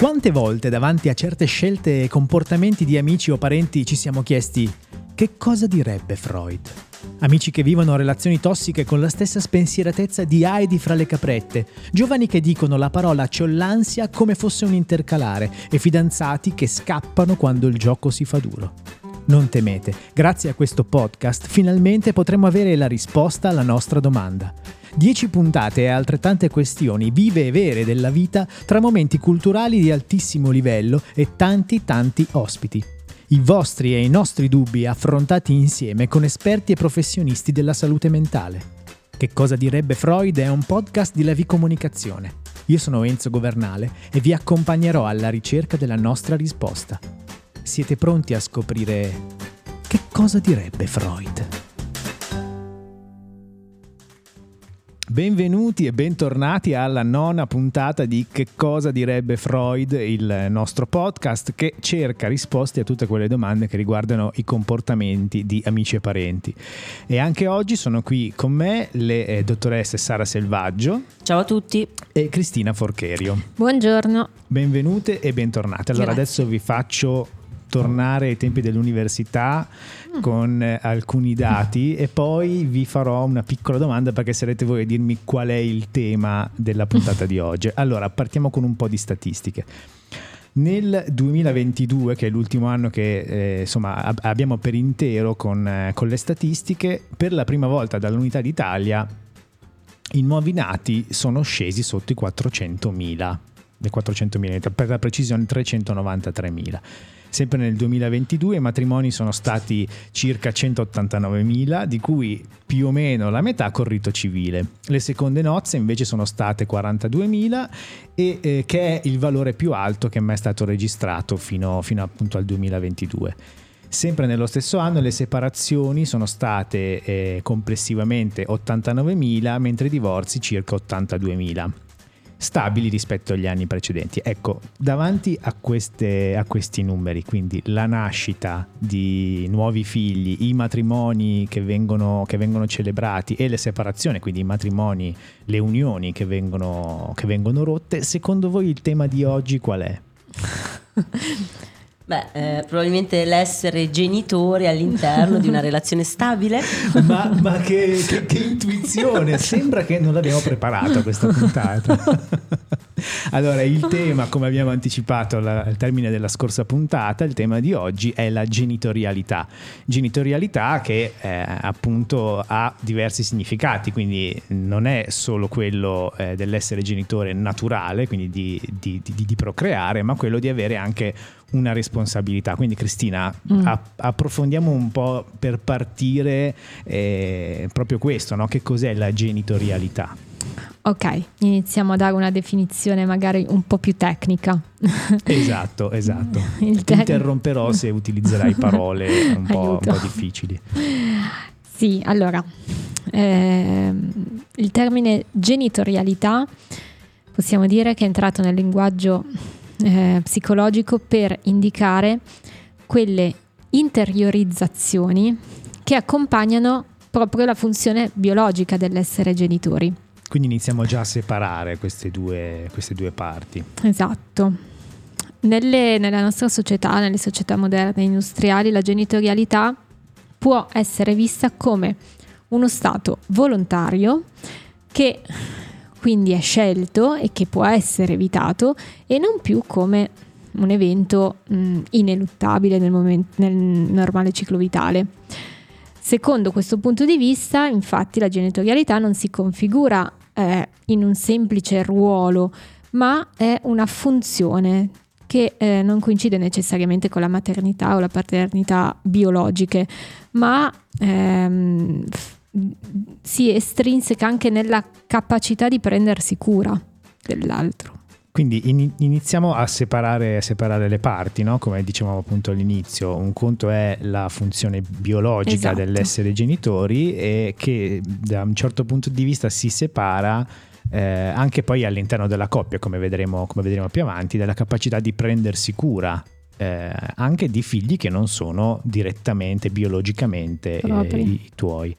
Quante volte davanti a certe scelte e comportamenti di amici o parenti ci siamo chiesti che cosa direbbe Freud? Amici che vivono relazioni tossiche con la stessa spensieratezza di Heidi fra le caprette, giovani che dicono la parola c'ho l'ansia come fosse un intercalare e fidanzati che scappano quando il gioco si fa duro. Non temete, grazie a questo podcast finalmente potremo avere la risposta alla nostra domanda. 10 puntate e altrettante questioni vive e vere della vita tra momenti culturali di altissimo livello e tanti tanti ospiti. I vostri e i nostri dubbi affrontati insieme con esperti e professionisti della salute mentale. Che cosa direbbe Freud è un podcast di Levi Comunicazione. Io sono Enzo Governale e vi accompagnerò alla ricerca della nostra risposta. Siete pronti a scoprire che cosa direbbe Freud? Benvenuti e bentornati alla nona puntata di Che cosa direbbe Freud, il nostro podcast che cerca risposte a tutte quelle domande che riguardano i comportamenti di amici e parenti. E anche oggi sono qui con me le eh, dottoresse Sara Selvaggio. Ciao a tutti. E Cristina Forcherio. Buongiorno. Benvenute e bentornate. Allora Grazie. adesso vi faccio tornare ai tempi dell'università mm. con eh, alcuni dati e poi vi farò una piccola domanda perché sarete voi a dirmi qual è il tema della puntata di oggi. Allora, partiamo con un po' di statistiche. Nel 2022, che è l'ultimo anno che eh, insomma, ab- abbiamo per intero con, eh, con le statistiche, per la prima volta dall'Unità d'Italia i nuovi nati sono scesi sotto i 400.000, le 400.000, per la precisione 393.000. Sempre nel 2022 i matrimoni sono stati circa 189.000, di cui più o meno la metà con rito civile. Le seconde nozze invece sono state 42.000 e eh, che è il valore più alto che mai è stato registrato fino, fino appunto al 2022. Sempre nello stesso anno le separazioni sono state eh, complessivamente 89.000, mentre i divorzi circa 82.000 stabili rispetto agli anni precedenti. Ecco, davanti a, queste, a, questi numeri, quindi la nascita di nuovi figli, i matrimoni che vengono, che vengono celebrati e le separazioni, quindi i matrimoni, le unioni che vengono, che vengono rotte, secondo voi il tema di oggi qual è? Beh, eh, probabilmente l'essere genitori all'interno di una relazione stabile. Ma, ma che, che, che, intuizione! Sembra che non l'abbiamo preparata questa puntata. Allora, il tema, come abbiamo anticipato al termine della scorsa puntata, il tema di oggi è la genitorialità. Genitorialità che eh, appunto ha diversi significati, quindi non è solo quello eh, dell'essere genitore naturale, quindi di, di, di, di procreare, ma quello di avere anche una responsabilità. Quindi Cristina, mm. app- approfondiamo un po' per partire eh, proprio questo, no? che cos'è la genitorialità? Ok, iniziamo a dare una definizione magari un po' più tecnica. Esatto, esatto. Il Ti interromperò se utilizzerai parole un po', un po difficili. Sì, allora, eh, il termine genitorialità possiamo dire che è entrato nel linguaggio eh, psicologico per indicare quelle interiorizzazioni che accompagnano proprio la funzione biologica dell'essere genitori. Quindi iniziamo già a separare queste due, queste due parti. Esatto. Nelle, nella nostra società, nelle società moderne industriali, la genitorialità può essere vista come uno stato volontario che quindi è scelto e che può essere evitato e non più come un evento mh, ineluttabile nel, moment- nel normale ciclo vitale. Secondo questo punto di vista, infatti, la genitorialità non si configura eh, in un semplice ruolo, ma è una funzione che eh, non coincide necessariamente con la maternità o la paternità biologiche, ma ehm, si estrinseca anche nella capacità di prendersi cura dell'altro. Quindi in, iniziamo a separare, a separare, le parti, no? come dicevamo appunto all'inizio, un conto è la funzione biologica esatto. dell'essere genitori e che da un certo punto di vista si separa eh, anche poi all'interno della coppia, come vedremo, come vedremo più avanti, della capacità di prendersi cura eh, anche di figli che non sono direttamente biologicamente eh, i tuoi.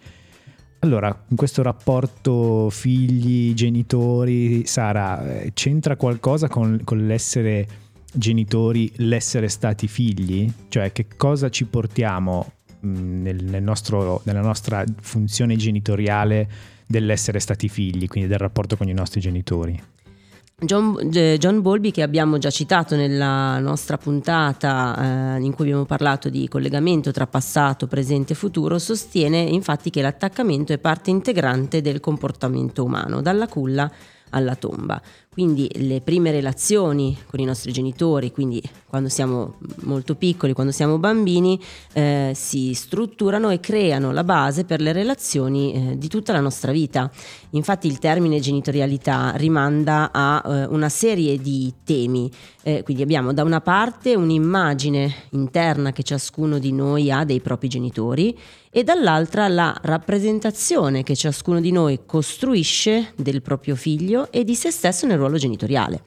Allora, in questo rapporto figli, genitori, Sara, eh, c'entra qualcosa con, con l'essere genitori l'essere stati figli? Cioè che cosa ci portiamo mh, nel, nel nostro, nella nostra funzione genitoriale dell'essere stati figli, quindi del rapporto con i nostri genitori? John, John Bolby, che abbiamo già citato nella nostra puntata eh, in cui abbiamo parlato di collegamento tra passato, presente e futuro, sostiene infatti che l'attaccamento è parte integrante del comportamento umano, dalla culla alla tomba. Quindi le prime relazioni con i nostri genitori, quindi quando siamo molto piccoli, quando siamo bambini, eh, si strutturano e creano la base per le relazioni eh, di tutta la nostra vita. Infatti il termine genitorialità rimanda a eh, una serie di temi. Eh, quindi abbiamo da una parte un'immagine interna che ciascuno di noi ha dei propri genitori e dall'altra la rappresentazione che ciascuno di noi costruisce del proprio figlio e di se stesso nel ruolo genitoriale.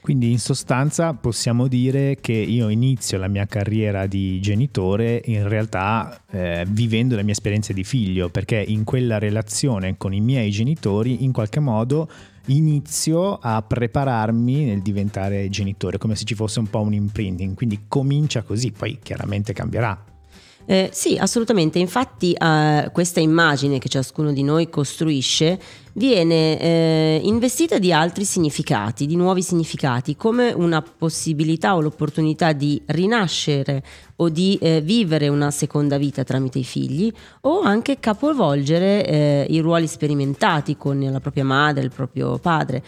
Quindi in sostanza possiamo dire che io inizio la mia carriera di genitore in realtà eh, vivendo le mie esperienze di figlio, perché in quella relazione con i miei genitori in qualche modo inizio a prepararmi nel diventare genitore, come se ci fosse un po' un imprinting, quindi comincia così, poi chiaramente cambierà. Eh, sì, assolutamente. Infatti eh, questa immagine che ciascuno di noi costruisce viene eh, investita di altri significati, di nuovi significati, come una possibilità o l'opportunità di rinascere o di eh, vivere una seconda vita tramite i figli o anche capovolgere eh, i ruoli sperimentati con la propria madre, il proprio padre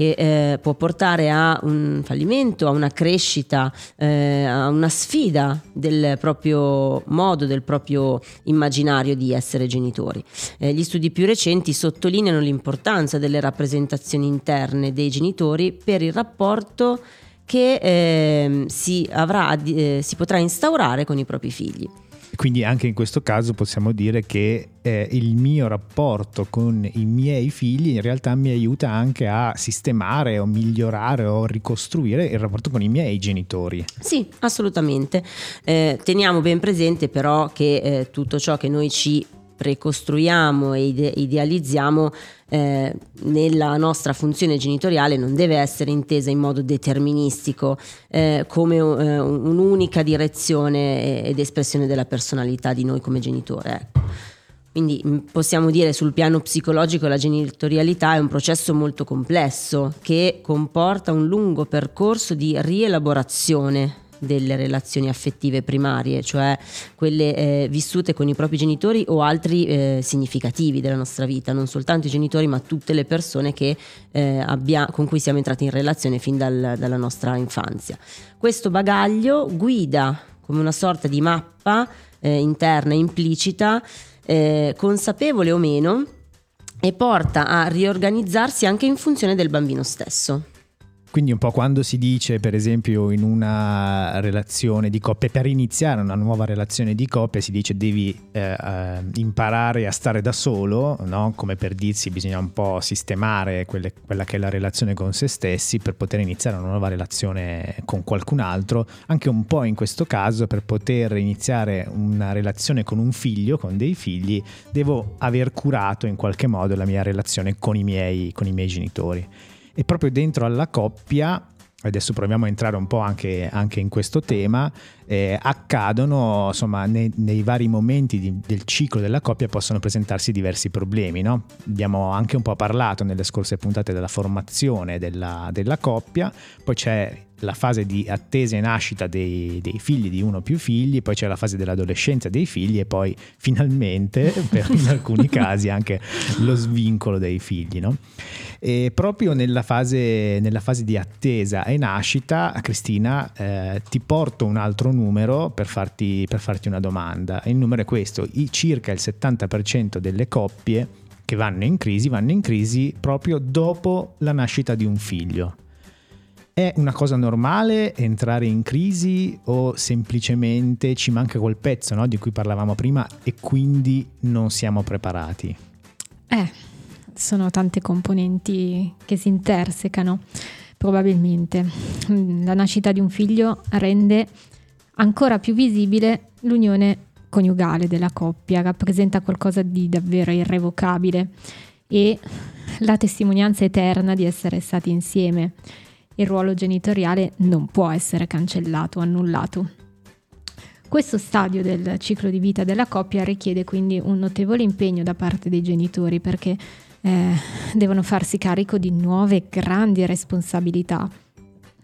che eh, può portare a un fallimento, a una crescita, eh, a una sfida del proprio modo, del proprio immaginario di essere genitori. Eh, gli studi più recenti sottolineano l'importanza delle rappresentazioni interne dei genitori per il rapporto che ehm, si, avrà, eh, si potrà instaurare con i propri figli. Quindi anche in questo caso possiamo dire che eh, il mio rapporto con i miei figli in realtà mi aiuta anche a sistemare o migliorare o ricostruire il rapporto con i miei genitori. Sì, assolutamente. Eh, teniamo ben presente però che eh, tutto ciò che noi ci precostruiamo e ide- idealizziamo eh, nella nostra funzione genitoriale non deve essere intesa in modo deterministico eh, come eh, un'unica direzione ed espressione della personalità di noi come genitore. Ecco. Quindi mm, possiamo dire sul piano psicologico la genitorialità è un processo molto complesso che comporta un lungo percorso di rielaborazione delle relazioni affettive primarie, cioè quelle eh, vissute con i propri genitori o altri eh, significativi della nostra vita, non soltanto i genitori ma tutte le persone che, eh, abbia, con cui siamo entrati in relazione fin dal, dalla nostra infanzia. Questo bagaglio guida come una sorta di mappa eh, interna, implicita, eh, consapevole o meno, e porta a riorganizzarsi anche in funzione del bambino stesso. Quindi un po' quando si dice, per esempio, in una relazione di coppia, per iniziare una nuova relazione di coppia, si dice devi eh, eh, imparare a stare da solo, no? come per dirsi bisogna un po' sistemare quelle, quella che è la relazione con se stessi per poter iniziare una nuova relazione con qualcun altro, anche un po' in questo caso per poter iniziare una relazione con un figlio, con dei figli, devo aver curato in qualche modo la mia relazione con i miei, con i miei genitori e proprio dentro alla coppia adesso proviamo a entrare un po' anche, anche in questo tema, eh, accadono insomma nei, nei vari momenti di, del ciclo della coppia possono presentarsi diversi problemi. No? Abbiamo anche un po' parlato nelle scorse puntate della formazione della, della coppia, poi c'è la fase di attesa e nascita dei, dei, figli, di uno o più figli, poi c'è la fase dell'adolescenza dei figli e poi finalmente, per in alcuni casi, anche lo svincolo dei figli. No? E proprio nella fase, nella fase, di attesa e nascita, Cristina, eh, ti porto un altro numero per farti, per farti una domanda. Il numero è questo, I, circa il 70% delle coppie che vanno in crisi vanno in crisi proprio dopo la nascita di un figlio. È una cosa normale entrare in crisi o semplicemente ci manca quel pezzo no, di cui parlavamo prima e quindi non siamo preparati? Eh, sono tante componenti che si intersecano, probabilmente. La nascita di un figlio rende ancora più visibile l'unione coniugale della coppia, rappresenta qualcosa di davvero irrevocabile e la testimonianza eterna di essere stati insieme il ruolo genitoriale non può essere cancellato o annullato. Questo stadio del ciclo di vita della coppia richiede quindi un notevole impegno da parte dei genitori perché eh, devono farsi carico di nuove grandi responsabilità.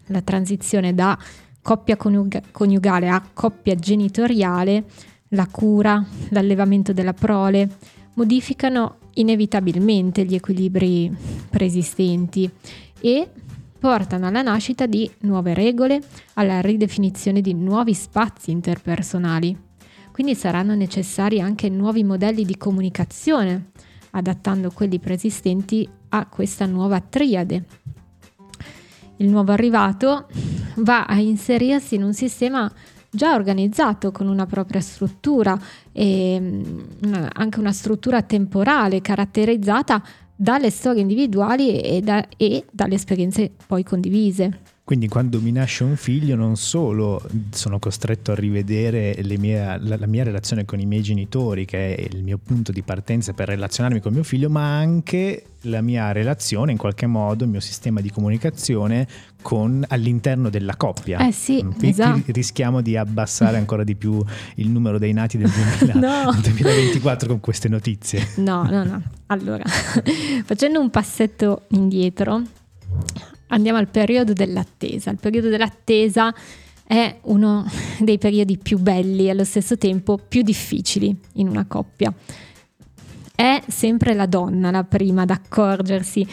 La transizione da coppia coniuga- coniugale a coppia genitoriale, la cura, l'allevamento della prole, modificano inevitabilmente gli equilibri preesistenti e portano alla nascita di nuove regole, alla ridefinizione di nuovi spazi interpersonali. Quindi saranno necessari anche nuovi modelli di comunicazione, adattando quelli preesistenti a questa nuova triade. Il nuovo arrivato va a inserirsi in un sistema già organizzato con una propria struttura e mm, anche una struttura temporale caratterizzata dalle storie individuali e, da, e dalle esperienze poi condivise. Quindi quando mi nasce un figlio non solo sono costretto a rivedere mie, la, la, mia relazione con i miei genitori, che è il mio punto di partenza per relazionarmi con mio figlio, ma anche la mia relazione, in qualche modo, il mio sistema di comunicazione con, all'interno della coppia. Eh sì, qui, esatto. rischiamo di abbassare ancora di più il numero dei nati del 2000, no. 2024 con queste notizie. No, no, no. Allora, facendo un passetto indietro, andiamo al periodo dell'attesa. Il periodo dell'attesa è uno dei periodi più belli e allo stesso tempo più difficili in una coppia. È sempre la donna la prima ad accorgersi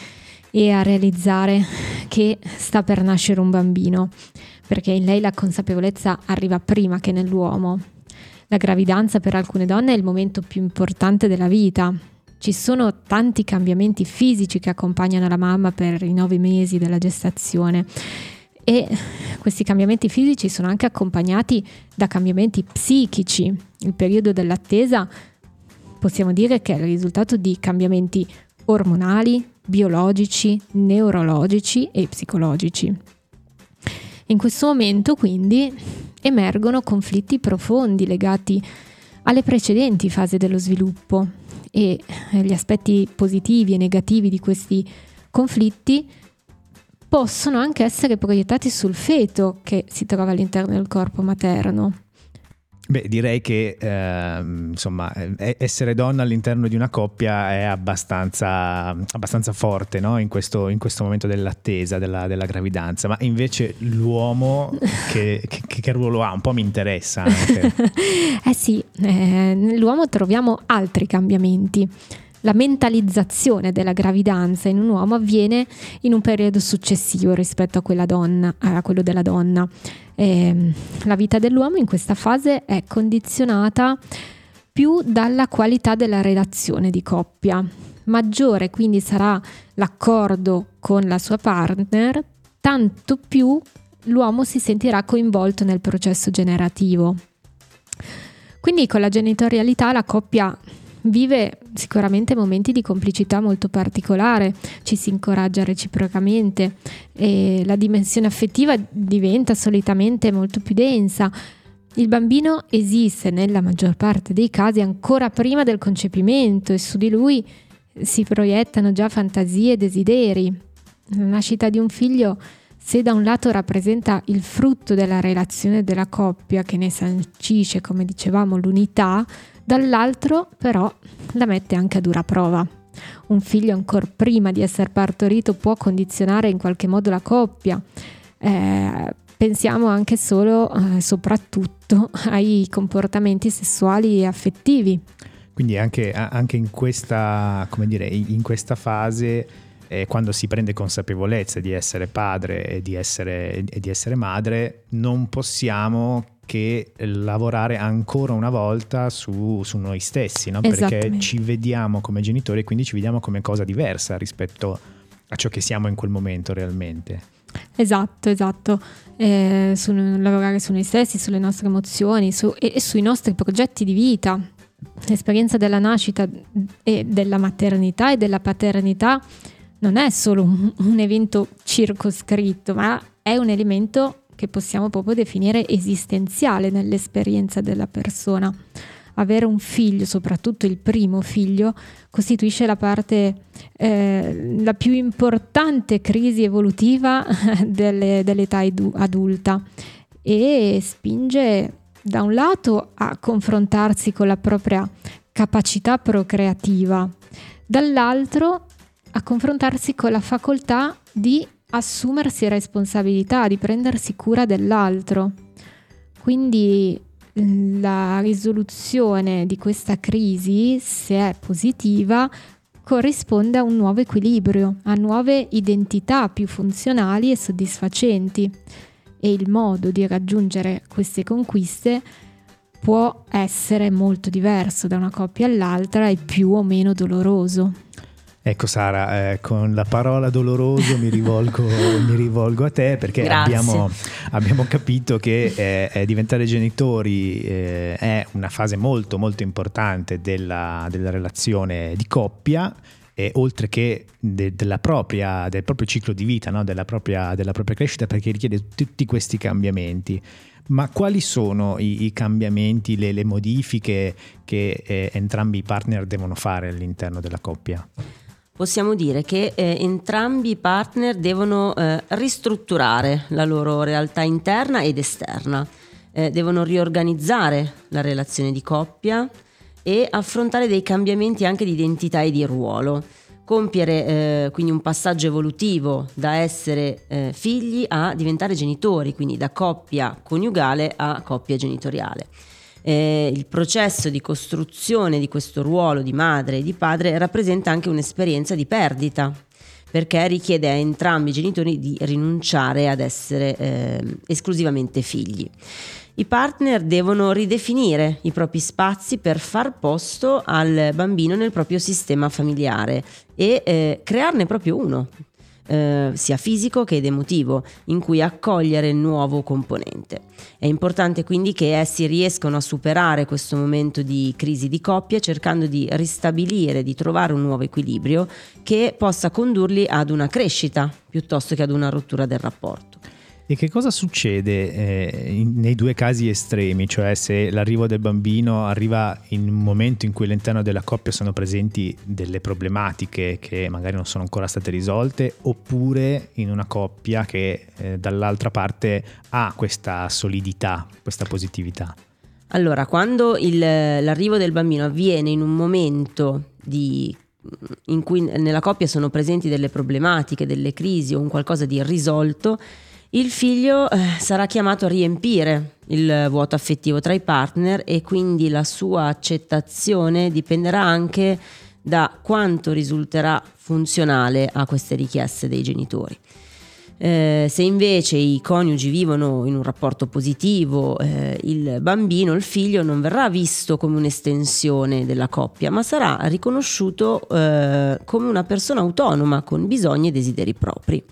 e a realizzare che sta per nascere un bambino, perché in lei la consapevolezza arriva prima che nell'uomo. La gravidanza per alcune donne è il momento più importante della vita, ci sono tanti cambiamenti fisici che accompagnano la mamma per i nove mesi della gestazione e questi cambiamenti fisici sono anche accompagnati da cambiamenti psichici. Il periodo dell'attesa possiamo dire che è il risultato di cambiamenti ormonali, biologici, neurologici e psicologici. In questo momento quindi emergono conflitti profondi legati alle precedenti fasi dello sviluppo e gli aspetti positivi e negativi di questi conflitti possono anche essere proiettati sul feto che si trova all'interno del corpo materno. Beh, direi che eh, insomma, essere donna all'interno di una coppia è abbastanza, abbastanza forte no? in, questo, in, questo, momento dell'attesa, della, della, gravidanza, ma invece l'uomo che, che, che, ruolo ha? Un po' mi interessa anche. eh sì, eh, nell'uomo troviamo altri cambiamenti. La mentalizzazione della gravidanza in un uomo avviene in un periodo successivo rispetto a, donna, a quello della donna. Eh, la vita dell'uomo in questa fase è condizionata più dalla qualità della relazione di coppia. Maggiore quindi sarà l'accordo con la sua partner, tanto più l'uomo si sentirà coinvolto nel processo generativo. Quindi con la genitorialità la coppia vive sicuramente momenti di complicità molto particolare, ci si incoraggia reciprocamente e la dimensione affettiva diventa solitamente molto più densa. Il bambino esiste nella maggior parte dei casi ancora prima del concepimento e su di lui si proiettano già fantasie e desideri. La nascita di un figlio, se da un lato rappresenta il frutto della relazione della coppia che ne sancisce, come dicevamo, l'unità, dall'altro però la mette anche a dura prova. Un figlio ancora prima di essere partorito può condizionare in qualche modo la coppia. Eh, pensiamo anche solo e eh, soprattutto ai comportamenti sessuali e affettivi. Quindi anche, anche in, questa, dire, in, questa, fase, eh, quando si prende consapevolezza di essere padre e di essere, di essere madre, non possiamo che lavorare ancora una volta su, su noi stessi, no? perché ci vediamo come genitori e quindi ci vediamo come cosa diversa rispetto a ciò che siamo in quel momento realmente. Esatto, esatto. Eh, su, lavorare su noi stessi, sulle nostre emozioni su, e, e sui nostri progetti di vita. L'esperienza della nascita e della maternità e della paternità non è solo un, un evento circoscritto, ma è un elemento che possiamo proprio definire esistenziale nell'esperienza della persona. avere un figlio, soprattutto il primo figlio, costituisce la parte, eh, la più importante crisi evolutiva delle, dell'età edu- adulta e spinge da un lato a confrontarsi con la propria capacità procreativa, dall'altro a confrontarsi con la facoltà di assumersi responsabilità, di prendersi cura dell'altro. Quindi la risoluzione di questa crisi, se è positiva, corrisponde a un nuovo equilibrio, a nuove identità più funzionali e soddisfacenti. E il modo di raggiungere queste conquiste può essere molto diverso da una coppia all'altra e più o meno doloroso. Ecco Sara, eh, con la parola doloroso mi rivolgo, mi rivolgo a te perché abbiamo, abbiamo, capito che eh, diventare genitori eh, è una fase molto molto importante della, della relazione di coppia e oltre che de, propria, del proprio ciclo di vita, no? della, propria, della propria crescita perché richiede tutti questi cambiamenti. Ma quali sono i, i cambiamenti, le, le, modifiche che eh, entrambi i partner devono fare all'interno della coppia? Possiamo dire che eh, entrambi i partner devono eh, ristrutturare la loro realtà interna ed esterna, eh, devono riorganizzare la relazione di coppia e affrontare dei cambiamenti anche di identità e di ruolo, compiere eh, quindi un passaggio evolutivo da essere eh, figli a diventare genitori, quindi da coppia coniugale a coppia genitoriale eh, il processo di costruzione di questo ruolo di madre e di padre rappresenta anche un'esperienza di perdita perché richiede a entrambi i genitori di rinunciare ad essere eh, esclusivamente figli. I partner devono ridefinire i propri spazi per far posto al bambino nel proprio sistema familiare e eh, crearne proprio uno, eh, sia fisico che ed emotivo, in cui accogliere il nuovo componente. È importante quindi che essi riescano a superare questo momento di crisi di coppia cercando di ristabilire, di trovare un nuovo equilibrio che possa condurli ad una crescita piuttosto che ad una rottura del rapporto. E che cosa succede eh, in, nei due casi estremi? Cioè se l'arrivo del bambino arriva in un momento in cui all'interno della coppia sono presenti delle problematiche che magari non sono ancora state risolte, oppure in una coppia che eh, dall'altra parte ha questa solidità, questa positività? Allora, quando il, l'arrivo del bambino avviene in un momento di in cui nella coppia sono presenti delle problematiche, delle crisi o un qualcosa di irrisolto, il figlio eh, sarà chiamato a riempire il vuoto affettivo tra i partner e quindi la sua accettazione dipenderà anche da quanto risulterà funzionale a queste richieste dei genitori. Eh, se invece i coniugi vivono in un rapporto positivo, eh, il bambino, il figlio non verrà visto come un'estensione della coppia, ma sarà riconosciuto eh, come una persona autonoma con bisogni e desideri propri.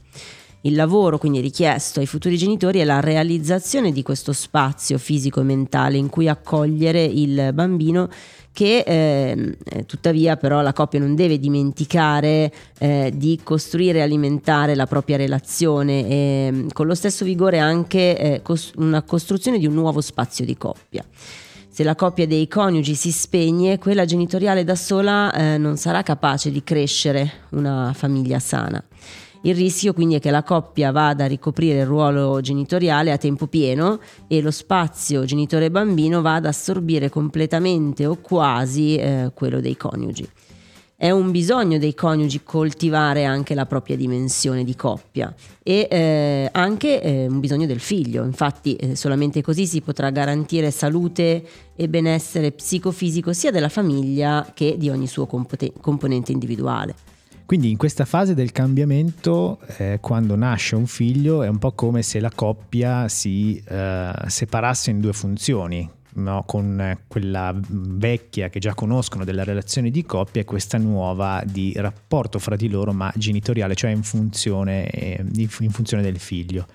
Il lavoro quindi richiesto ai futuri genitori è la realizzazione di questo spazio fisico e mentale in cui accogliere il bambino che eh, tuttavia però la coppia non deve dimenticare eh, di costruire e alimentare la propria relazione e con lo stesso vigore anche eh, cos- una costruzione di un nuovo spazio di coppia. Se la coppia dei coniugi si spegne, quella genitoriale da sola eh, non sarà capace di crescere una famiglia sana. Il rischio quindi è che la coppia vada a ricoprire il ruolo genitoriale a tempo pieno e lo spazio genitore-bambino vada ad assorbire completamente o quasi eh, quello dei coniugi. È un bisogno dei coniugi coltivare anche la propria dimensione di coppia e eh, anche eh, un bisogno del figlio, infatti eh, solamente così si potrà garantire salute e benessere psicofisico sia della famiglia che di ogni suo componente individuale. Quindi in questa fase del cambiamento, eh, quando nasce un figlio, è un po' come se la coppia si eh, separasse in due funzioni, no? con quella vecchia che già conoscono della relazione di coppia e questa nuova di rapporto fra di loro ma genitoriale, cioè in funzione, eh, in funzione del figlio.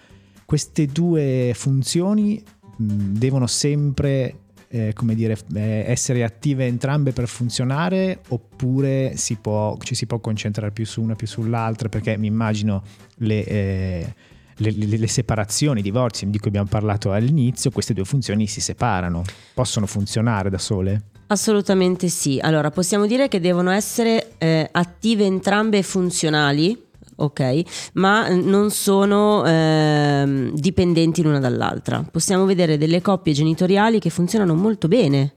Queste due funzioni devono sempre eh, come dire, eh, essere attive entrambe per funzionare oppure si può, ci si può concentrare più su una più sull'altra perché mi immagino le, eh, le, le, le, separazioni, i divorzi di cui abbiamo parlato all'inizio, queste due funzioni si separano, possono funzionare da sole? Assolutamente sì. Allora, possiamo dire che devono essere eh, attive entrambe funzionali, ok? Ma non sono eh, dipendenti l'una dall'altra. Possiamo vedere delle coppie genitoriali che funzionano molto bene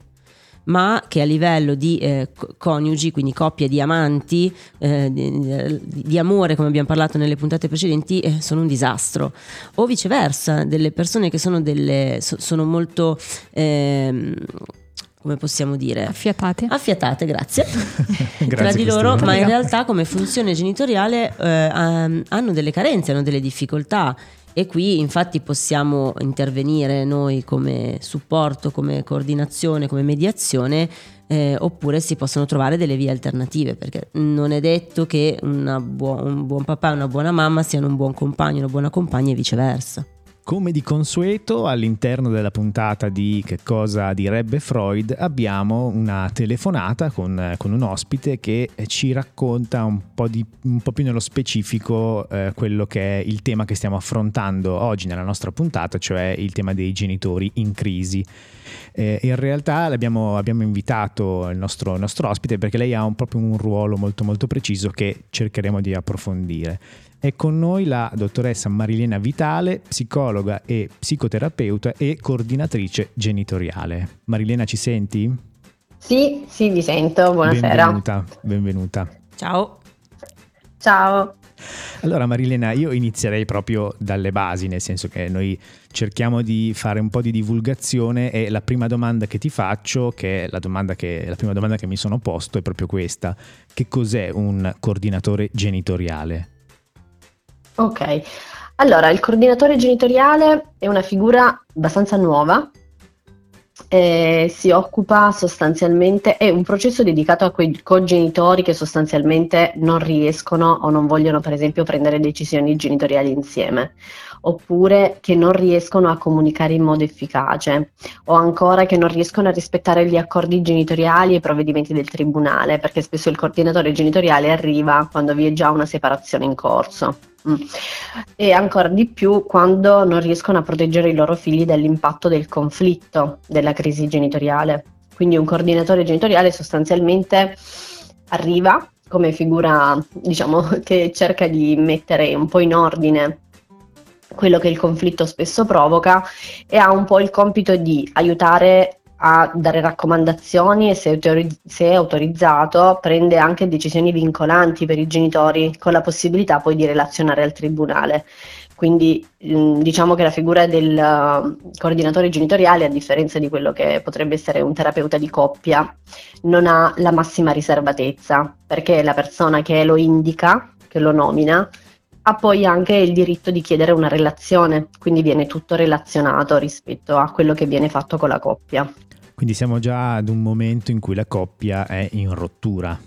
ma che a livello di eh, coniugi, quindi coppie di amanti, eh, di, di, amore, come abbiamo parlato nelle puntate precedenti, eh, sono un disastro. O viceversa, delle persone che sono, delle, so, sono molto ehm, come possiamo dire? Affiatate. Affiatate, grazie. grazie tra di loro, ma in realtà come funzione genitoriale eh, hanno delle carenze, hanno delle difficoltà e qui infatti possiamo intervenire noi come supporto, come coordinazione, come mediazione eh, oppure si possono trovare delle vie alternative perché non è detto che buo- un buon papà e una buona mamma siano un buon compagno, una buona compagna e viceversa. Come di consueto, all'interno della puntata di Che cosa direbbe Freud abbiamo una telefonata con, con un ospite che ci racconta un po', di, un po più nello specifico eh, quello che è il tema che stiamo affrontando oggi nella nostra puntata, cioè il tema dei genitori in crisi. Eh, in realtà abbiamo, invitato il nostro, il nostro, ospite perché lei ha un, proprio un ruolo molto molto preciso che cercheremo di approfondire. È con noi la dottoressa Marilena Vitale, psicologa e psicoterapeuta e coordinatrice genitoriale. Marilena, ci senti? Sì, sì, vi sento. Buonasera. Benvenuta, benvenuta. Ciao. Ciao. Allora Marilena, io inizierei proprio dalle basi, nel senso che noi cerchiamo di fare un po' di divulgazione e la prima domanda che ti faccio, che è la, domanda che, la prima domanda che mi sono posto, è proprio questa. Che cos'è un coordinatore genitoriale? Ok, allora il coordinatore genitoriale è una figura abbastanza nuova, eh, si occupa sostanzialmente, è un processo dedicato a quei cogenitori che sostanzialmente non riescono o non vogliono per esempio prendere decisioni genitoriali insieme, oppure che non riescono a comunicare in modo efficace, o ancora che non riescono a rispettare gli accordi genitoriali e i provvedimenti del tribunale, perché spesso il coordinatore genitoriale arriva quando vi è già una separazione in corso. Mm. E ancora di più quando non riescono a proteggere i loro figli dall'impatto del conflitto, della crisi genitoriale. Quindi un coordinatore genitoriale sostanzialmente arriva come figura, diciamo, che cerca di mettere un po' in ordine quello che il conflitto spesso provoca e ha un po' il compito di aiutare a dare raccomandazioni e se, è autorizzato prende anche decisioni vincolanti per i genitori con la possibilità poi di relazionare al tribunale. Quindi mm, diciamo che la figura del uh, coordinatore genitoriale, a differenza di quello che potrebbe essere un terapeuta di coppia, non ha la massima riservatezza, perché la persona che lo indica, che lo nomina, ha poi anche il diritto di chiedere una relazione, quindi viene tutto relazionato rispetto a quello che viene fatto con la coppia. Quindi siamo già ad un momento in cui la coppia è in rottura.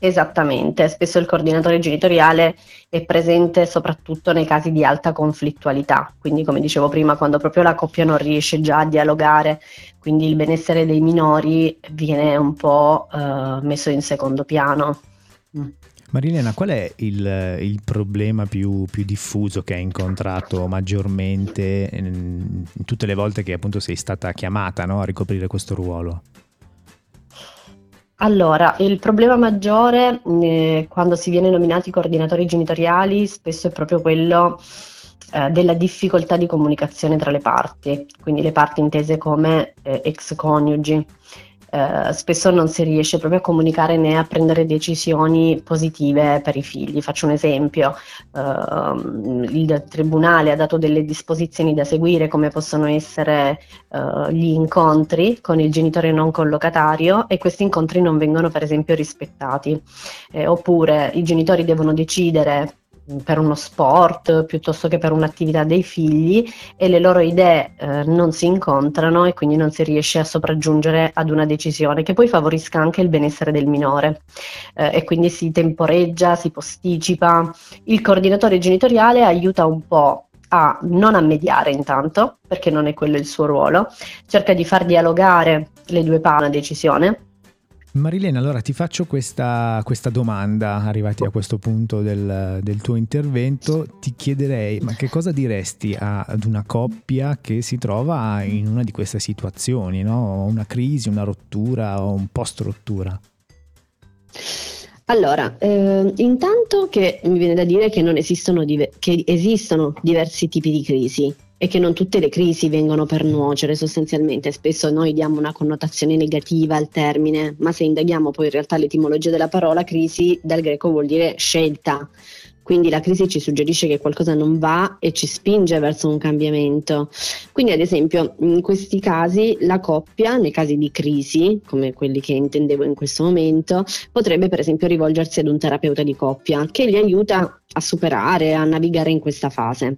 Esattamente, spesso il coordinatore genitoriale è presente soprattutto nei casi di alta conflittualità, quindi come dicevo prima, quando proprio la coppia non riesce già a dialogare, quindi il benessere dei minori viene un po' eh, messo in secondo piano. Mm. Marilena, qual è il, il problema più, più, diffuso che hai incontrato maggiormente in, in, tutte le volte che appunto sei stata chiamata no, a ricoprire questo ruolo? Allora, il problema maggiore eh, quando si viene nominati coordinatori genitoriali spesso è proprio quello eh, della difficoltà di comunicazione tra le parti, quindi le parti intese come eh, ex coniugi eh, spesso non si riesce proprio a comunicare né a prendere decisioni positive per i figli. Faccio un esempio, uh, il Tribunale ha dato delle disposizioni da seguire come possono essere uh, gli incontri con il genitore non collocatario e questi incontri non vengono per esempio rispettati, eh, oppure i genitori devono decidere per uno sport piuttosto che per un'attività dei figli e le loro idee eh, non si incontrano e quindi non si riesce a sopraggiungere ad una decisione che poi favorisca anche il benessere del minore eh, e quindi si temporeggia, si posticipa. Il coordinatore genitoriale aiuta un po' a non a mediare intanto, perché non è quello il suo ruolo, cerca di far dialogare le due parti una decisione Marilena, allora ti faccio questa, questa, domanda, arrivati a questo punto del, del, tuo intervento, ti chiederei, ma che cosa diresti a, ad una coppia che si trova in una di queste situazioni, no? una crisi, una rottura o un post rottura? Allora, eh, intanto che mi viene da dire che, esistono, diver- che esistono diversi tipi di crisi e che non tutte le crisi vengono per nuocere sostanzialmente, spesso noi diamo una connotazione negativa al termine, ma se indaghiamo poi in realtà l'etimologia della parola crisi dal greco vuol dire scelta, quindi la crisi ci suggerisce che qualcosa non va e ci spinge verso un cambiamento. Quindi ad esempio in questi casi la coppia, nei casi di crisi, come quelli che intendevo in questo momento, potrebbe per esempio rivolgersi ad un terapeuta di coppia che li aiuta a superare, a navigare in questa fase.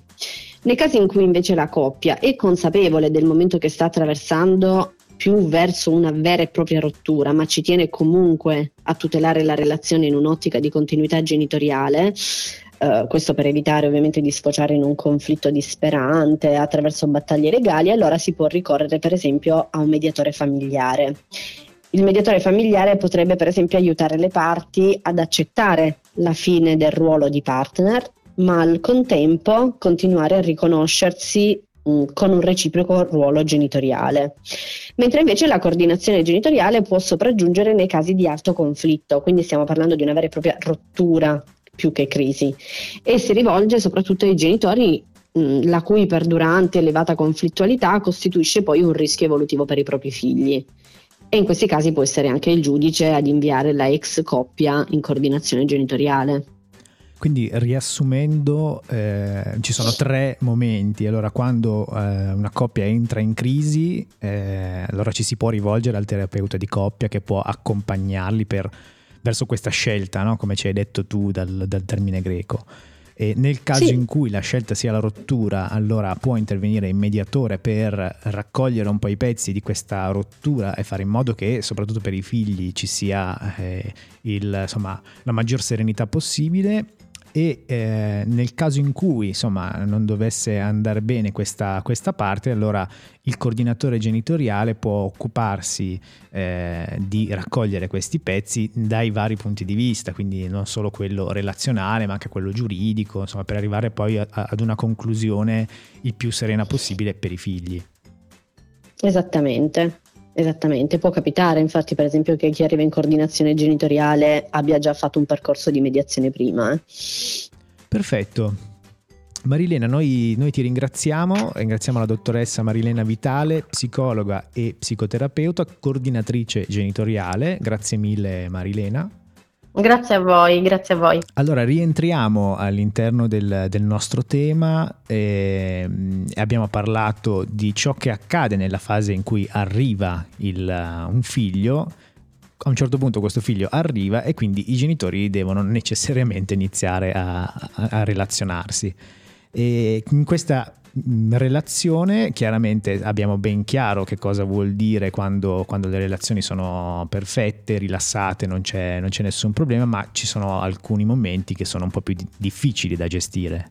Nei casi in cui invece la coppia è consapevole del momento che sta attraversando più verso una vera e propria rottura, ma ci tiene comunque a tutelare la relazione in un'ottica di continuità genitoriale, Uh, questo per evitare ovviamente di sfociare in un conflitto disperante attraverso battaglie legali, allora si può ricorrere per esempio a un mediatore familiare. Il mediatore familiare potrebbe per esempio aiutare le parti ad accettare la fine del ruolo di partner ma al contempo continuare a riconoscersi mm, con un reciproco ruolo genitoriale. Mentre invece la coordinazione genitoriale può sopraggiungere nei casi di alto conflitto, quindi stiamo parlando di una vera e propria rottura più che crisi, e si rivolge soprattutto ai genitori mm, la cui perdurante elevata conflittualità costituisce poi un rischio evolutivo per i propri figli. E in questi casi può essere anche il giudice ad inviare la ex coppia in coordinazione genitoriale. Quindi riassumendo, eh, ci sono tre momenti. Allora, quando eh, una coppia entra in crisi, eh, allora ci si può rivolgere al terapeuta di coppia che può accompagnarli per, verso questa scelta, no? come ci hai detto tu dal, dal termine greco. E nel caso sì. in cui la scelta sia la rottura, allora può intervenire il mediatore per raccogliere un po' i pezzi di questa rottura e fare in modo che, soprattutto per i figli, ci sia eh, il, insomma, la maggior serenità possibile e eh, nel caso in cui insomma non dovesse andare bene questa, questa parte allora il coordinatore genitoriale può occuparsi eh, di raccogliere questi pezzi dai vari punti di vista quindi non solo quello relazionale ma anche quello giuridico insomma per arrivare poi a, a, ad una conclusione il più serena possibile per i figli. Esattamente Esattamente, può capitare infatti per esempio che chi arriva in coordinazione genitoriale abbia già fatto un percorso di mediazione prima. Eh. Perfetto. Marilena, noi, noi, ti ringraziamo, ringraziamo la dottoressa Marilena Vitale, psicologa e psicoterapeuta, coordinatrice genitoriale. Grazie mille Marilena. Grazie a voi, grazie a voi. Allora, rientriamo all'interno del, del nostro tema. Eh, abbiamo parlato di ciò che accade nella fase in cui arriva il, un figlio. A un certo punto questo figlio arriva e quindi i genitori devono necessariamente iniziare a, a, a relazionarsi. E in questa relazione, chiaramente abbiamo ben chiaro che cosa vuol dire quando, quando le relazioni sono perfette, rilassate, non c'è, non c'è nessun problema, ma ci sono alcuni momenti che sono un po' più difficili da gestire.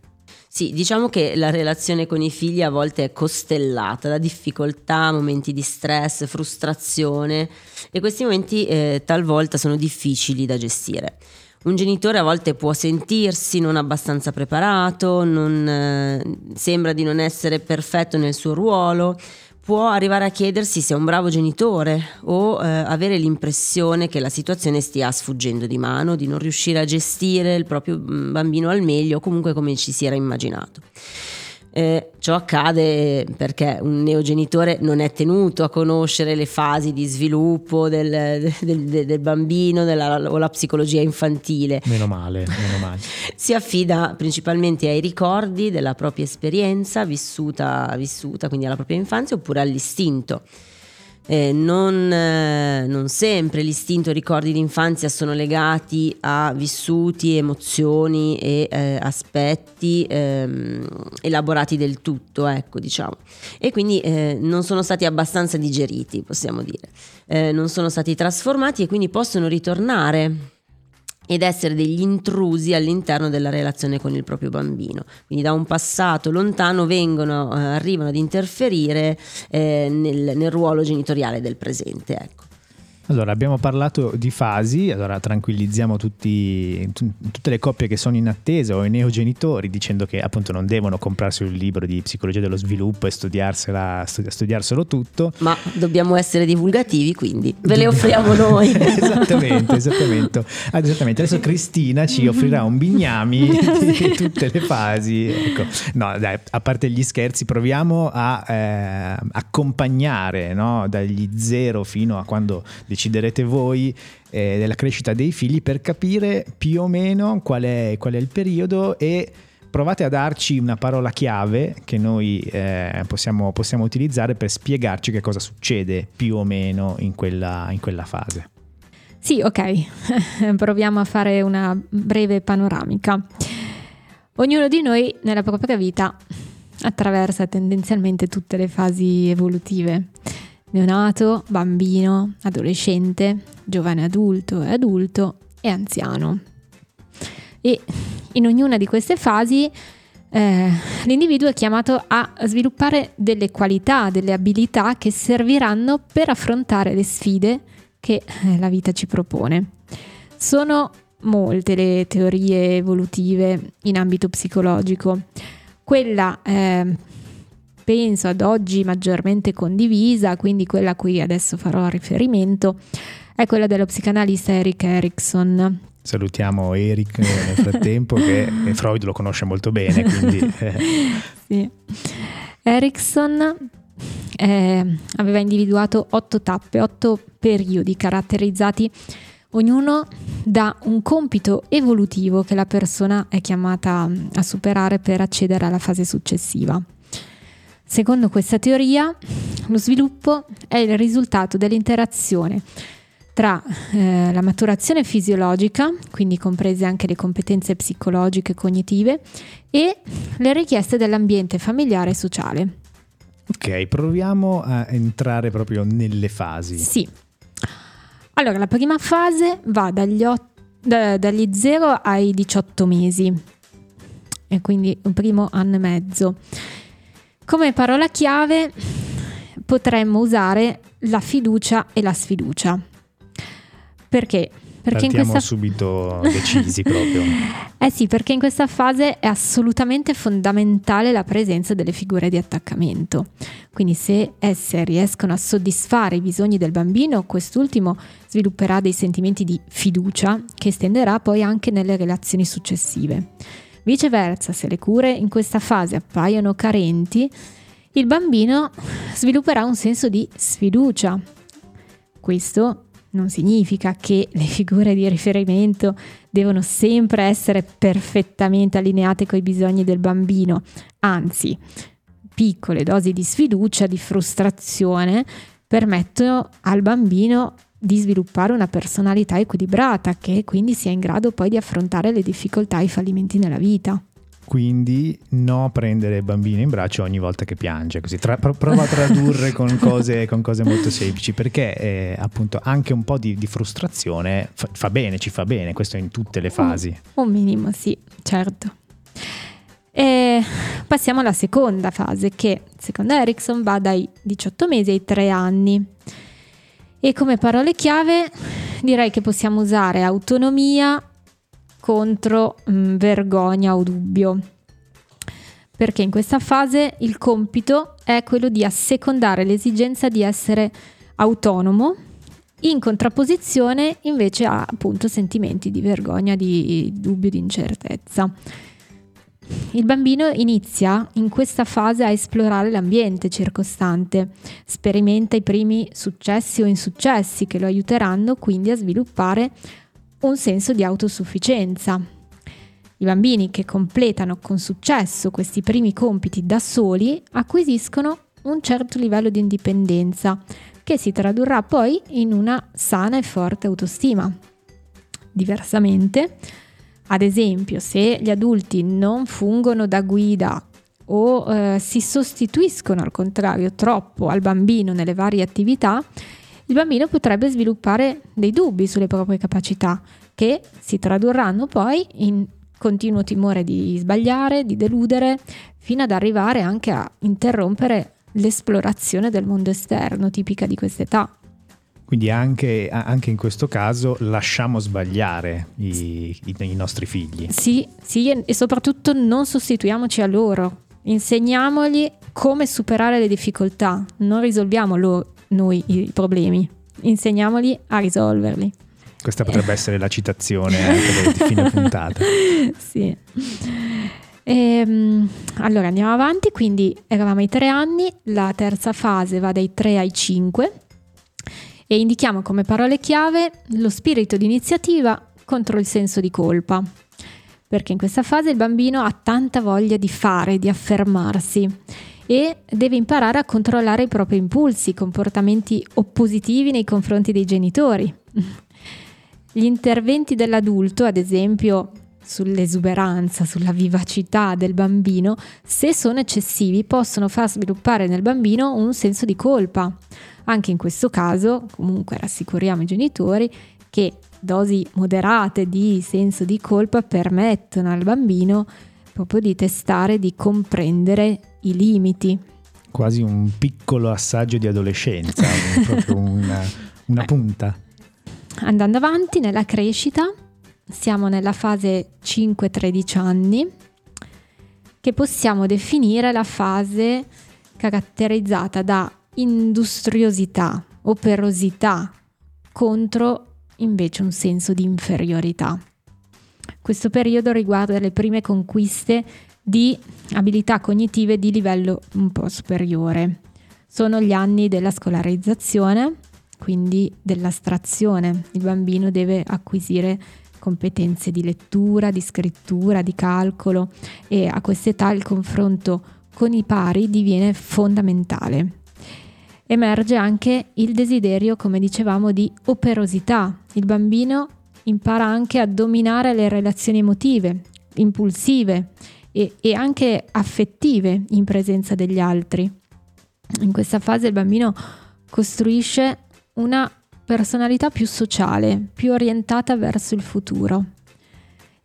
Sì, diciamo che la relazione con i figli a volte è costellata da difficoltà, momenti di stress, frustrazione e questi momenti eh, talvolta sono difficili da gestire. Un genitore a volte può sentirsi non abbastanza preparato, non, eh, sembra di non essere perfetto nel suo ruolo, può arrivare a chiedersi se è un bravo genitore o eh, avere l'impressione che la situazione stia sfuggendo di mano, di non riuscire a gestire il proprio mm, bambino al meglio, comunque come ci si era immaginato. Eh, ciò accade perché un neogenitore non è tenuto a conoscere le fasi di sviluppo del, del, del, del bambino della, o la psicologia infantile. Meno male, meno male. si affida principalmente ai ricordi della propria esperienza vissuta, vissuta, quindi alla propria infanzia, oppure all'istinto eh, non, eh, non, sempre l'istinto e i ricordi d'infanzia sono legati a vissuti, emozioni e eh, aspetti ehm, elaborati del tutto, ecco, diciamo. E quindi eh, non sono stati abbastanza digeriti, possiamo dire. Eh, non sono stati trasformati e quindi possono ritornare ed essere degli intrusi all'interno della relazione con il proprio bambino. Quindi da un passato lontano vengono, eh, arrivano ad interferire eh, nel, nel, ruolo genitoriale del presente. Ecco. Allora, abbiamo parlato di fasi, allora tranquillizziamo tutti, t- tutte le coppie che sono in attesa o i neogenitori dicendo che appunto non devono comprarsi un libro di psicologia dello sviluppo e studiarsela, studi- studiarselo tutto. Ma dobbiamo essere divulgativi, quindi ve le offriamo noi. esattamente, esattamente. Ah, esattamente. Adesso Cristina ci offrirà un bignami di tutte le fasi. Ecco. No, dai, a parte gli scherzi, proviamo a eh, accompagnare no, dagli zero fino a quando deciderete voi eh, della crescita dei figli per capire più o meno qual è, qual è il periodo e provate a darci una parola chiave che noi eh, possiamo, possiamo, utilizzare per spiegarci che cosa succede più o meno in quella, in quella fase. Sì, ok, proviamo a fare una breve panoramica. Ognuno di noi nella propria vita attraversa tendenzialmente tutte le fasi evolutive neonato, bambino, adolescente, giovane adulto e adulto e anziano. E in ognuna di queste fasi eh, l'individuo è chiamato a sviluppare delle qualità, delle abilità che serviranno per affrontare le sfide che eh, la vita ci propone. Sono molte le teorie evolutive in ambito psicologico. Quella eh, penso ad oggi maggiormente condivisa, quindi quella a cui adesso farò riferimento, è quella dello psicanalista Eric Erickson. Salutiamo Eric nel frattempo che Freud lo conosce molto bene. Quindi, eh. sì. Erickson eh, aveva individuato otto tappe, otto periodi caratterizzati ognuno da un compito evolutivo che la persona è chiamata a superare per accedere alla fase successiva. Secondo questa teoria, lo sviluppo è il risultato dell'interazione tra eh, la maturazione fisiologica, quindi comprese anche le competenze psicologiche e cognitive, e le richieste dell'ambiente familiare e sociale. Ok, proviamo a entrare proprio nelle fasi. Sì. Allora, la prima fase va dagli, ot- da- dagli 0 ai 18 mesi, e quindi un primo anno e mezzo. Come parola chiave potremmo usare la fiducia e la sfiducia. Perché? Perché Partiamo in questa... subito decisi proprio. eh sì, perché in questa fase è assolutamente fondamentale la presenza delle figure di attaccamento. Quindi se esse riescono a soddisfare i bisogni del bambino, quest'ultimo svilupperà dei sentimenti di fiducia che estenderà poi anche nelle relazioni successive. Viceversa, se le cure in questa fase appaiono carenti, il bambino svilupperà un senso di sfiducia. Questo non significa che le figure di riferimento devono sempre essere perfettamente allineate con i bisogni del bambino, anzi, piccole dosi di sfiducia, di frustrazione permettono al bambino di sviluppare una personalità equilibrata che quindi sia in grado poi di affrontare le difficoltà e i fallimenti nella vita. Quindi no prendere bambino in braccio ogni volta che piange, così tra, prova a tradurre con cose, con cose, molto semplici, perché eh, appunto anche un po' di, di frustrazione fa, fa, bene, ci fa bene, questo in tutte le fasi. Un, un minimo, sì, certo. E passiamo alla seconda fase che secondo Erickson va dai 18 mesi ai 3 anni. E come parole chiave direi che possiamo usare autonomia contro mh, mm, vergogna o dubbio. Perché in questa fase il compito è quello di assecondare l'esigenza di essere autonomo, in contrapposizione invece a appunto sentimenti di vergogna, di dubbio, di incertezza. Il bambino inizia in questa fase a esplorare l'ambiente circostante, sperimenta i primi successi o insuccessi che lo aiuteranno quindi a sviluppare un senso di autosufficienza. I bambini che completano con successo questi primi compiti da soli acquisiscono un certo livello di indipendenza che si tradurrà poi in una sana e forte autostima. Diversamente, ad esempio, se gli adulti non fungono da guida o eh, si sostituiscono al contrario troppo al bambino nelle varie attività, il bambino potrebbe sviluppare dei dubbi sulle proprie capacità che si tradurranno poi in continuo timore di sbagliare, di deludere, fino ad arrivare anche a interrompere l'esplorazione del mondo esterno tipica di quest'età. Quindi anche, anche, in questo caso lasciamo sbagliare i, i, i, nostri figli. Sì, sì, e soprattutto non sostituiamoci a loro. Insegniamogli come superare le difficoltà, non risolviamo lo, noi i problemi, insegniamogli a risolverli. Questa potrebbe essere la citazione anche di fine puntata. sì. E, ehm, allora andiamo avanti, quindi eravamo ai tre anni, la terza fase va dai tre ai cinque e indichiamo come parole chiave lo spirito di iniziativa contro il senso di colpa. Perché in questa fase il bambino ha tanta voglia di fare, di affermarsi e deve imparare a controllare i propri impulsi, comportamenti oppositivi nei confronti dei genitori. Gli interventi dell'adulto, ad esempio sull'esuberanza, sulla vivacità del bambino, se sono eccessivi possono far sviluppare nel bambino un senso di colpa anche in questo caso, comunque rassicuriamo i genitori che dosi moderate di senso di colpa permettono al bambino proprio di testare, di comprendere i limiti. Quasi un piccolo assaggio di adolescenza, proprio una, una punta. Andando avanti nella crescita, siamo nella fase 5-13 anni, che possiamo definire la fase caratterizzata da industriosità, operosità contro invece un senso di inferiorità. Questo periodo riguarda le prime conquiste di abilità cognitive di livello un po' superiore. Sono gli anni della scolarizzazione, quindi dell'astrazione. Il bambino deve acquisire competenze di lettura, di scrittura, di calcolo e a quest'età il confronto con i pari diviene fondamentale emerge anche il desiderio, come dicevamo, di operosità. Il bambino impara anche a dominare le relazioni emotive, impulsive e, e anche affettive in presenza degli altri. In questa fase il bambino costruisce una personalità più sociale, più orientata verso il futuro.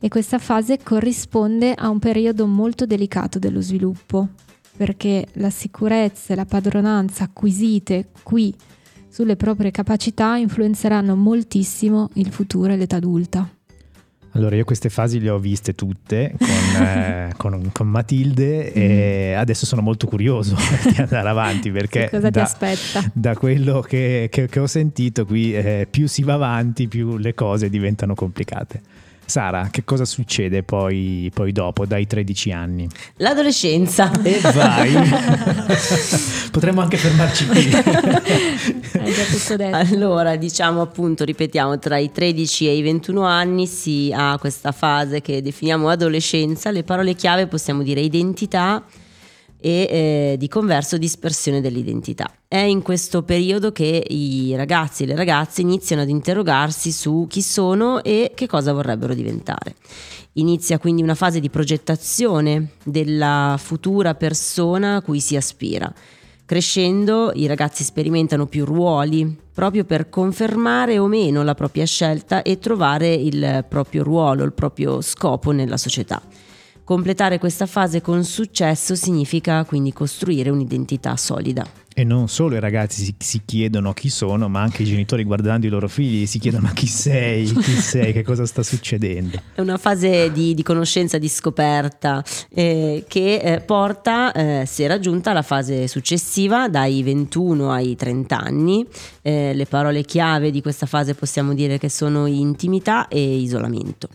E questa fase corrisponde a un periodo molto delicato dello sviluppo, perché la sicurezza e la padronanza acquisite qui sulle proprie capacità influenzeranno moltissimo il futuro e l'età adulta. Allora, io queste fasi le ho viste tutte con, eh, con, con Matilde e mm. adesso sono molto curioso di andare avanti perché cosa da, ti aspetta? da quello che, che, che ho sentito qui, eh, più si va avanti, più le cose diventano complicate. Sara, che cosa succede poi, poi dopo, dai 13 anni? L'adolescenza. E vai. Potremmo anche fermarci qui. Hai già tutto detto. Allora, diciamo appunto, ripetiamo, tra i 13 e i 21 anni si ha questa fase che definiamo adolescenza. Le parole chiave possiamo dire identità, e eh, di converso dispersione dell'identità. È in questo periodo che i ragazzi e le ragazze iniziano ad interrogarsi su chi sono e che cosa vorrebbero diventare. Inizia quindi una fase di progettazione della futura persona a cui si aspira. Crescendo i ragazzi sperimentano più ruoli proprio per confermare o meno la propria scelta e trovare il proprio ruolo, il proprio scopo nella società. Completare questa fase con successo significa quindi costruire un'identità solida. E non solo i ragazzi si, si, chiedono chi sono, ma anche i genitori guardando i loro figli si chiedono chi sei, chi sei, che cosa sta succedendo. È una fase di, di conoscenza, di scoperta eh, che eh, porta, eh, se raggiunta, alla fase successiva, dai 21 ai 30 anni. Eh, le parole chiave di questa fase possiamo dire che sono intimità e isolamento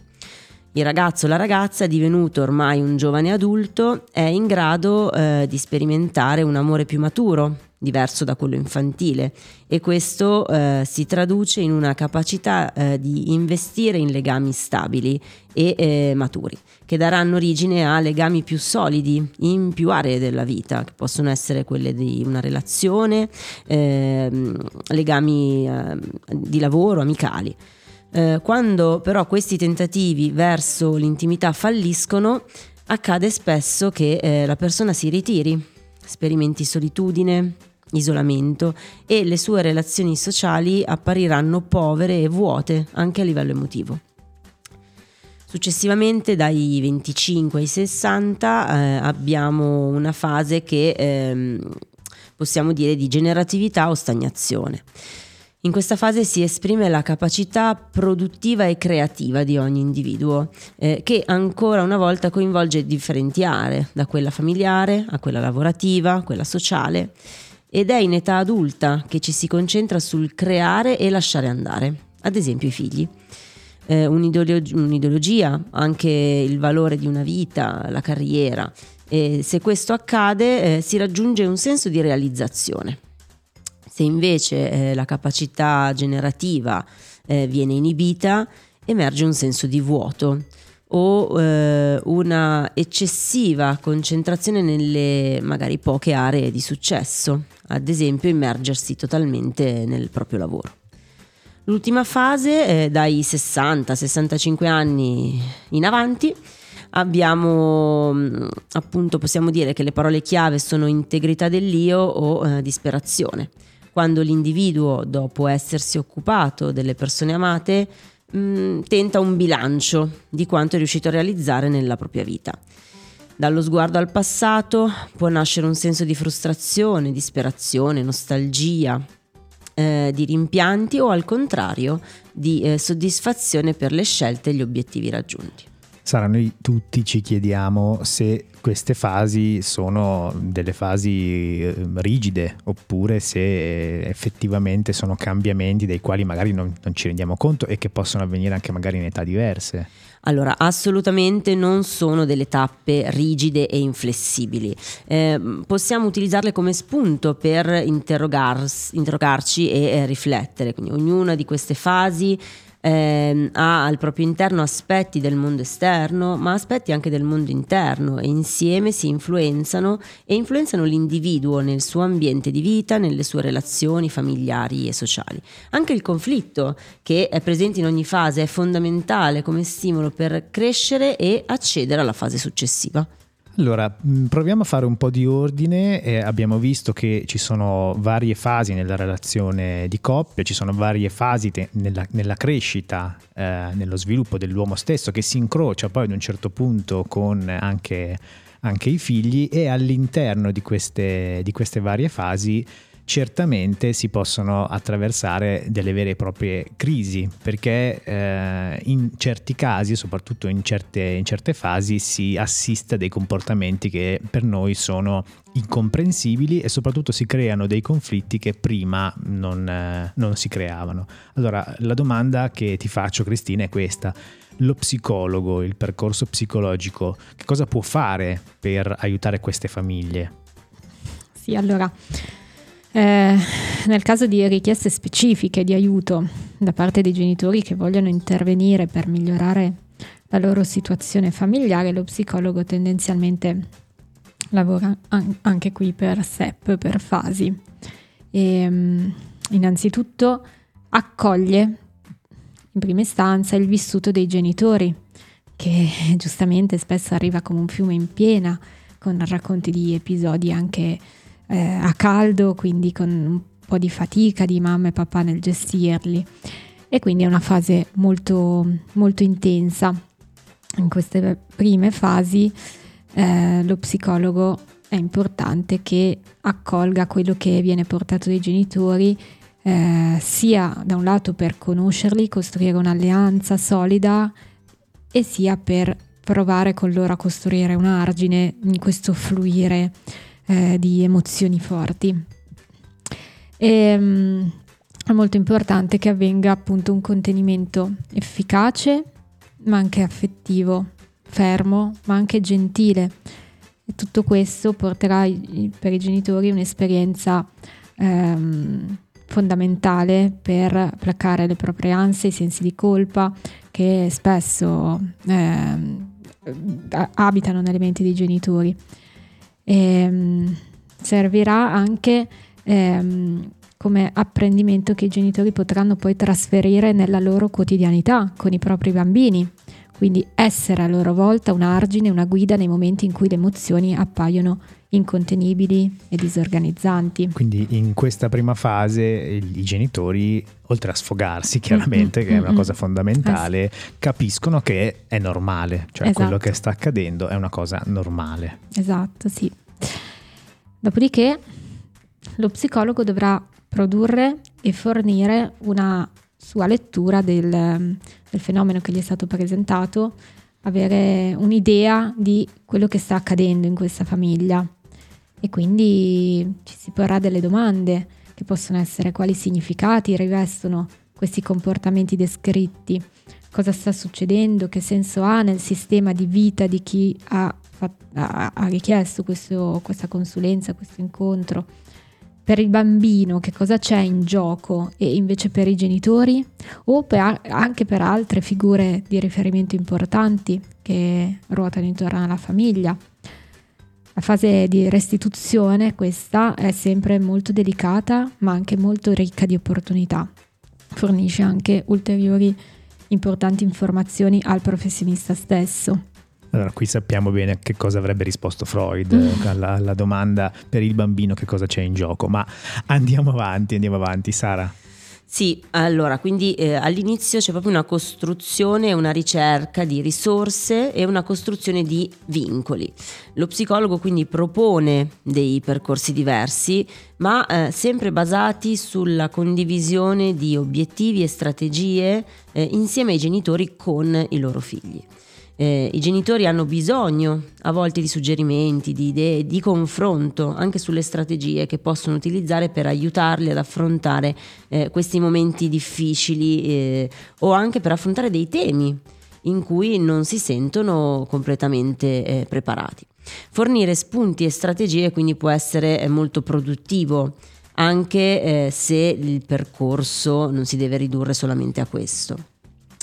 il ragazzo o la ragazza, divenuto ormai un giovane adulto, è in grado eh, di sperimentare un amore più maturo, diverso da quello infantile e questo eh, si traduce in una capacità eh, di investire in legami stabili e eh, maturi, che daranno origine a legami più solidi in più aree della vita, che possono essere quelle di una relazione, ehm, legami ehm, di lavoro, amicali. Eh, quando però questi tentativi verso l'intimità falliscono, accade spesso che eh, la persona si ritiri, sperimenti solitudine, isolamento e le sue relazioni sociali appariranno povere e vuote anche a livello emotivo. Successivamente dai 25 ai 60 eh, abbiamo una fase che ehm, possiamo dire di generatività o stagnazione. In questa fase si esprime la capacità produttiva e creativa di ogni individuo, eh, che ancora una volta coinvolge differenti aree, da quella familiare a quella lavorativa, quella sociale, ed è in età adulta che ci si concentra sul creare e lasciare andare, ad esempio i figli. Eh, un'ideologia, un'ideologia, anche il valore di una vita, la carriera. E se questo accade eh, si raggiunge un senso di realizzazione. Se invece eh, la capacità generativa eh, viene inibita, emerge un senso di vuoto o eh, una eccessiva concentrazione nelle magari poche aree di successo, ad esempio immergersi totalmente nel proprio lavoro. L'ultima fase, eh, dai 60-65 anni in avanti, abbiamo mm, appunto possiamo dire che le parole chiave sono integrità dell'io o eh, disperazione quando l'individuo, dopo essersi occupato delle persone amate, mh, mm, tenta un bilancio di quanto è riuscito a realizzare nella propria vita. Dallo sguardo al passato può nascere un senso di frustrazione, disperazione, nostalgia, eh, di rimpianti o al contrario di eh, soddisfazione per le scelte e gli obiettivi raggiunti. Sara, noi tutti ci chiediamo se queste fasi sono delle fasi ehm, rigide oppure se effettivamente sono cambiamenti dei quali magari non, non ci rendiamo conto e che possono avvenire anche magari in età diverse. Allora, assolutamente non sono delle tappe rigide e inflessibili. Eh, possiamo utilizzarle come spunto per interrogarci e eh, riflettere. Quindi ognuna di queste fasi eh, ha al proprio interno aspetti del mondo esterno, ma aspetti anche del mondo interno e insieme si influenzano e influenzano l'individuo nel suo ambiente di vita, nelle sue relazioni familiari e sociali. Anche il conflitto, che è presente in ogni fase, è fondamentale come stimolo per crescere e accedere alla fase successiva. Allora, mm, proviamo a fare un po' di ordine. Eh, abbiamo visto che ci sono varie fasi nella relazione di coppia, ci sono varie fasi te- nella, nella, crescita, eh, nello sviluppo dell'uomo stesso che si incrocia poi ad un certo punto con anche, anche i figli e all'interno di queste, di queste varie fasi certamente si possono attraversare delle vere e proprie crisi perché eh, in certi casi, soprattutto in certe, in certe fasi, si assiste a dei comportamenti che per noi sono incomprensibili e soprattutto si creano dei conflitti che prima non, eh, non si creavano. Allora la domanda che ti faccio Cristina è questa lo psicologo, il percorso psicologico, che cosa può fare per aiutare queste famiglie? Sì, allora eh, nel caso di richieste specifiche di aiuto da parte dei genitori che vogliono intervenire per migliorare la loro situazione familiare, lo psicologo tendenzialmente lavora an- anche qui per step, per fasi. E, um, innanzitutto accoglie in prima istanza il vissuto dei genitori, che giustamente spesso arriva come un fiume in piena, con racconti di episodi anche eh, a caldo, quindi con un po' di fatica di mamma e papà nel gestirli. E quindi è una fase molto, molto intensa. In queste prime fasi eh, lo psicologo è importante che accolga quello che viene portato dai genitori, eh, sia da un lato per conoscerli, costruire un'alleanza solida, e sia per provare con loro a costruire un argine in questo fluire eh, di emozioni forti. E, um, è molto importante che avvenga appunto un contenimento efficace, ma anche affettivo, fermo, ma anche gentile. E tutto questo porterà per i genitori un'esperienza ehm, fondamentale per placare le proprie ansie, i sensi di colpa che spesso ehm, abitano nelle menti dei genitori ehm, servirà anche ehm, come apprendimento che i genitori potranno poi trasferire nella loro quotidianità con i propri bambini. Quindi essere a loro volta un argine, una guida nei momenti in cui le emozioni appaiono incontenibili e disorganizzanti. Quindi in questa prima fase i genitori, oltre a sfogarsi chiaramente, mm-hmm. che è una mm-hmm. cosa fondamentale, eh capiscono che è normale, cioè esatto. quello che sta accadendo è una cosa normale. Esatto, sì. Dopodiché lo psicologo dovrà produrre e fornire una sua lettura del, del fenomeno che gli è stato presentato, avere un'idea di quello che sta accadendo in questa famiglia e quindi ci si porrà delle domande che possono essere quali significati rivestono questi comportamenti descritti, cosa sta succedendo, che senso ha nel sistema di vita di chi ha, ha, ha richiesto questo, questa consulenza, questo incontro. Per il bambino che cosa c'è in gioco e invece per i genitori o per, anche per altre figure di riferimento importanti che ruotano intorno alla famiglia. La fase di restituzione, questa, è sempre molto delicata ma anche molto ricca di opportunità. Fornisce anche ulteriori importanti informazioni al professionista stesso. Allora, qui sappiamo bene che cosa avrebbe risposto Freud mm. alla, alla domanda per il bambino che cosa c'è in gioco, ma andiamo avanti, andiamo avanti, Sara. Sì, allora, quindi eh, all'inizio c'è proprio una costruzione, una ricerca di risorse e una costruzione di vincoli. Lo psicologo quindi propone dei percorsi diversi, ma eh, sempre basati sulla condivisione di obiettivi e strategie eh, insieme ai genitori con i loro figli eh, i genitori hanno bisogno a volte di suggerimenti, di idee, di confronto anche sulle strategie che possono utilizzare per aiutarli ad affrontare eh, questi momenti difficili eh, o anche per affrontare dei temi in cui non si sentono completamente eh, preparati. Fornire spunti e strategie quindi può essere eh, molto produttivo anche eh, se il percorso non si deve ridurre solamente a questo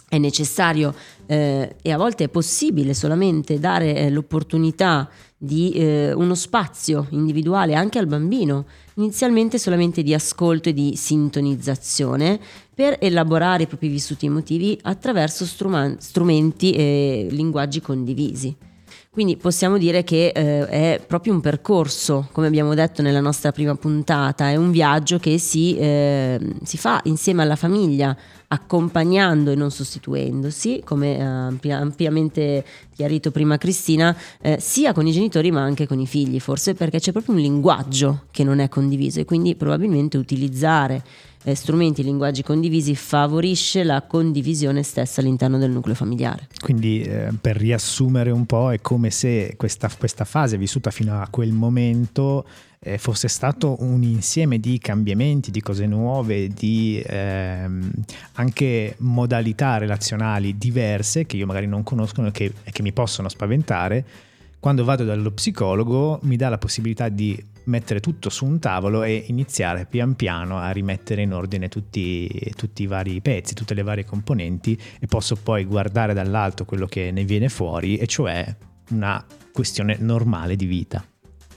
è necessario eh, e a volte è possibile solamente dare eh, l'opportunità di eh, uno spazio individuale anche al bambino, inizialmente solamente di ascolto e di sintonizzazione per elaborare i propri vissuti emotivi attraverso strumenti e linguaggi condivisi. Quindi possiamo dire che eh, è proprio un percorso, come abbiamo detto nella nostra prima puntata, è un viaggio che si, eh, si fa insieme alla famiglia, accompagnando e non sostituendosi, come ampli- ampiamente chiarito prima Cristina, eh, sia con i genitori ma anche con i figli, forse perché c'è proprio un linguaggio che non è condiviso e quindi probabilmente utilizzare eh, strumenti e linguaggi condivisi favorisce la condivisione stessa all'interno del nucleo familiare. Quindi eh, per riassumere un po' è come se questa, questa fase vissuta fino a quel momento eh, fosse stato un insieme di cambiamenti, di cose nuove, di ehm, anche modalità relazionali diverse che io magari non conosco e che, che mi possono spaventare. Quando vado dallo psicologo mi dà la possibilità di mettere tutto su un tavolo e iniziare pian piano a rimettere in ordine tutti, tutti, i vari pezzi, tutte le varie componenti e posso poi guardare dall'alto quello che ne viene fuori e cioè una questione normale di vita.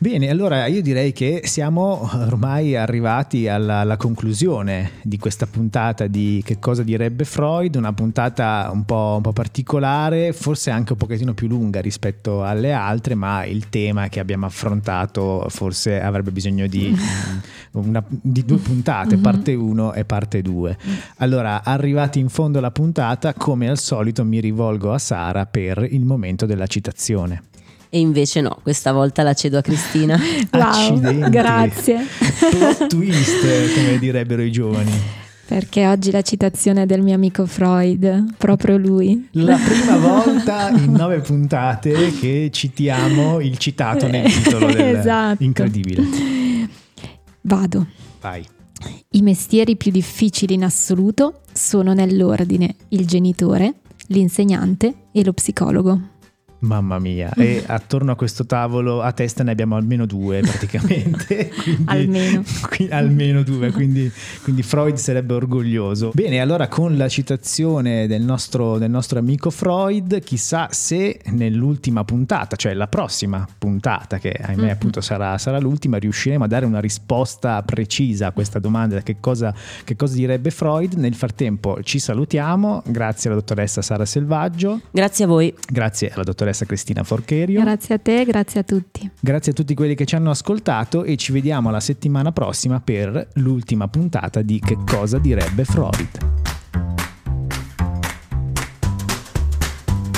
Bene, allora io direi che siamo ormai arrivati alla, alla, conclusione di questa puntata di Che cosa direbbe Freud, una puntata un po', un po', particolare, forse anche un pochettino più lunga rispetto alle altre, ma il tema che abbiamo affrontato forse avrebbe bisogno di, una, di due puntate, mm-hmm. parte 1 e parte 2. Allora, arrivati in fondo alla puntata, come al solito mi rivolgo a Sara per il momento della citazione e invece no, questa volta la cedo a Cristina. wow, Accidenti. grazie. Plot twist, come direbbero i giovani. Perché oggi la citazione è del mio amico Freud, proprio lui. La prima volta in nove puntate che citiamo il citato nel titolo del esatto. incredibile. Vado. Vai. I mestieri più difficili in assoluto sono nell'ordine il genitore, l'insegnante e lo psicologo. Mamma mia, e attorno a questo tavolo a testa ne abbiamo almeno due praticamente. quindi, almeno. Qui, almeno due, quindi, quindi, Freud sarebbe orgoglioso. Bene, allora con la citazione del nostro, del nostro amico Freud, chissà se nell'ultima puntata, cioè la prossima puntata, che ahimè mm-hmm. appunto sarà, sarà, l'ultima, riusciremo a dare una risposta precisa a questa domanda, che cosa, che cosa direbbe Freud. Nel frattempo ci salutiamo, grazie alla dottoressa Sara Selvaggio. Grazie a voi. Grazie alla dottoressa dottoressa Cristina Forcherio. Grazie a te, grazie a tutti. Grazie a tutti quelli che ci hanno ascoltato e ci vediamo la settimana prossima per l'ultima puntata di Che cosa direbbe Freud.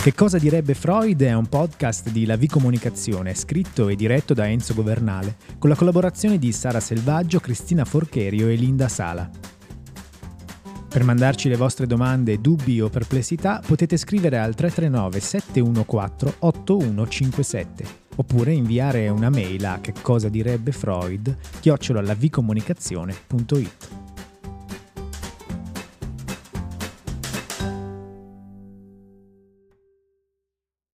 Che cosa direbbe Freud è un podcast di La V Comunicazione, scritto e diretto da Enzo Governale, con la collaborazione di Sara Selvaggio, Cristina Forcherio e Linda Sala. Per mandarci le vostre domande, dubbi o perplessità potete scrivere al 339 714 8157 oppure inviare una mail a che cosa direbbe Freud chiocciolalavcomunicazione.it.